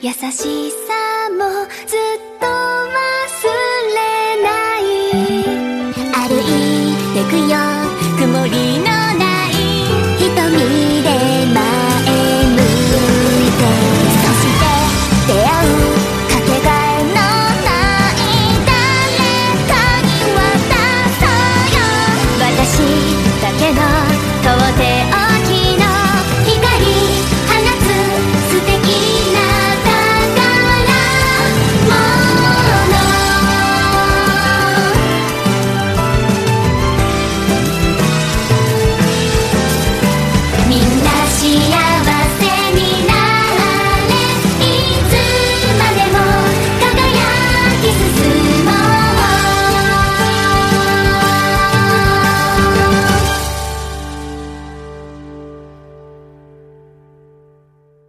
優しさもずっと忘れない。歩いてくよ。曇りのない瞳。